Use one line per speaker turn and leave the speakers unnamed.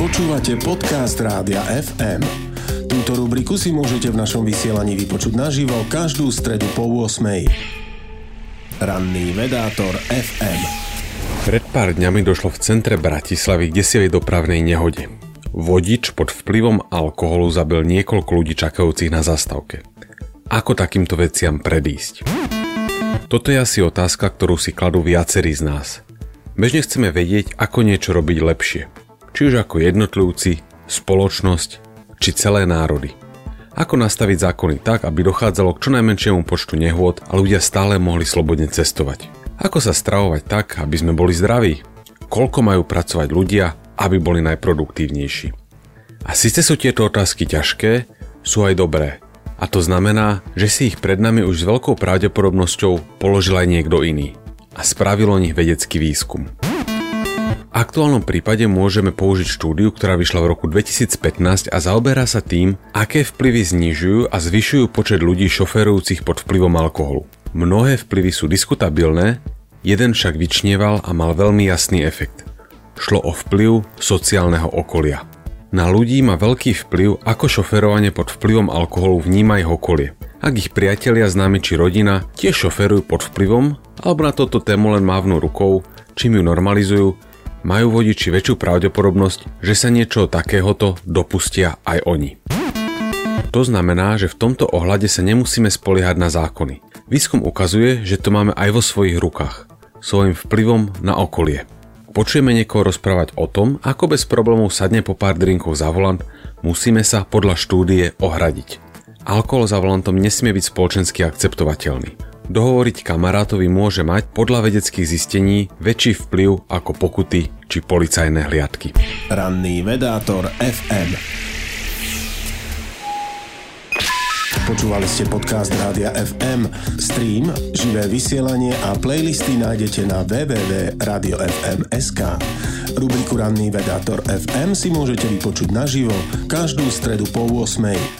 Počúvate podcast Rádia FM. Túto rubriku si môžete v našom vysielaní vypočuť naživo každú stredu po 8. Ranný vedátor FM.
Pred pár dňami došlo v centre Bratislavy k desivej dopravnej nehode. Vodič pod vplyvom alkoholu zabil niekoľko ľudí čakajúcich na zastávke. Ako takýmto veciam predísť? Toto je asi otázka, ktorú si kladú viacerí z nás. Bežne chceme vedieť, ako niečo robiť lepšie. Či už ako jednotlivci, spoločnosť, či celé národy. Ako nastaviť zákony tak, aby dochádzalo k čo najmenšiemu počtu nehôd a ľudia stále mohli slobodne cestovať. Ako sa stravovať tak, aby sme boli zdraví? Koľko majú pracovať ľudia, aby boli najproduktívnejší? A síce sú tieto otázky ťažké, sú aj dobré. A to znamená, že si ich pred nami už s veľkou pravdepodobnosťou položil aj niekto iný a spravil o nich vedecký výskum. V aktuálnom prípade môžeme použiť štúdiu, ktorá vyšla v roku 2015 a zaoberá sa tým, aké vplyvy znižujú a zvyšujú počet ľudí šoferujúcich pod vplyvom alkoholu. Mnohé vplyvy sú diskutabilné, jeden však vyčnieval a mal veľmi jasný efekt. Šlo o vplyv sociálneho okolia. Na ľudí má veľký vplyv, ako šoferovanie pod vplyvom alkoholu vníma ich okolie. Ak ich priatelia, známi či rodina tiež šoferujú pod vplyvom, alebo na toto tému len mávnu rukou, čím ju normalizujú, majú vodiči väčšiu pravdepodobnosť, že sa niečo takéhoto dopustia aj oni. To znamená, že v tomto ohľade sa nemusíme spoliehať na zákony. Výskum ukazuje, že to máme aj vo svojich rukách, svojim vplyvom na okolie. Počujeme niekoho rozprávať o tom, ako bez problémov sadne po pár drinkov za volant, musíme sa podľa štúdie ohradiť. Alkohol za volantom nesmie byť spoločensky akceptovateľný. Dohovoriť kamarátovi môže mať podľa vedeckých zistení väčší vplyv ako pokuty či policajné hliadky.
Ranný vedátor FM. Počúvali ste podcast Rádia FM. Stream, živé vysielanie a playlisty nájdete na www.radiofm.sk. Rubriku Ranný vedátor FM si môžete vypočuť naživo každú stredu po 8.